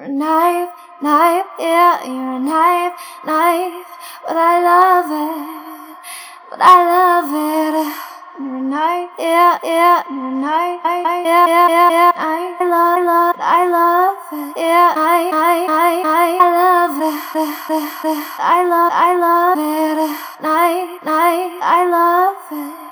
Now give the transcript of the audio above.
You're a knife, knife, yeah, you're a knife, knife. But I love it, but I love it. You're a knife, yeah, yeah, you're a knife, yeah, yeah, yeah, yeah. I love, love, I love it, yeah, I, I, I, I, I love it, I love, I love it. Knife, knife, I love it.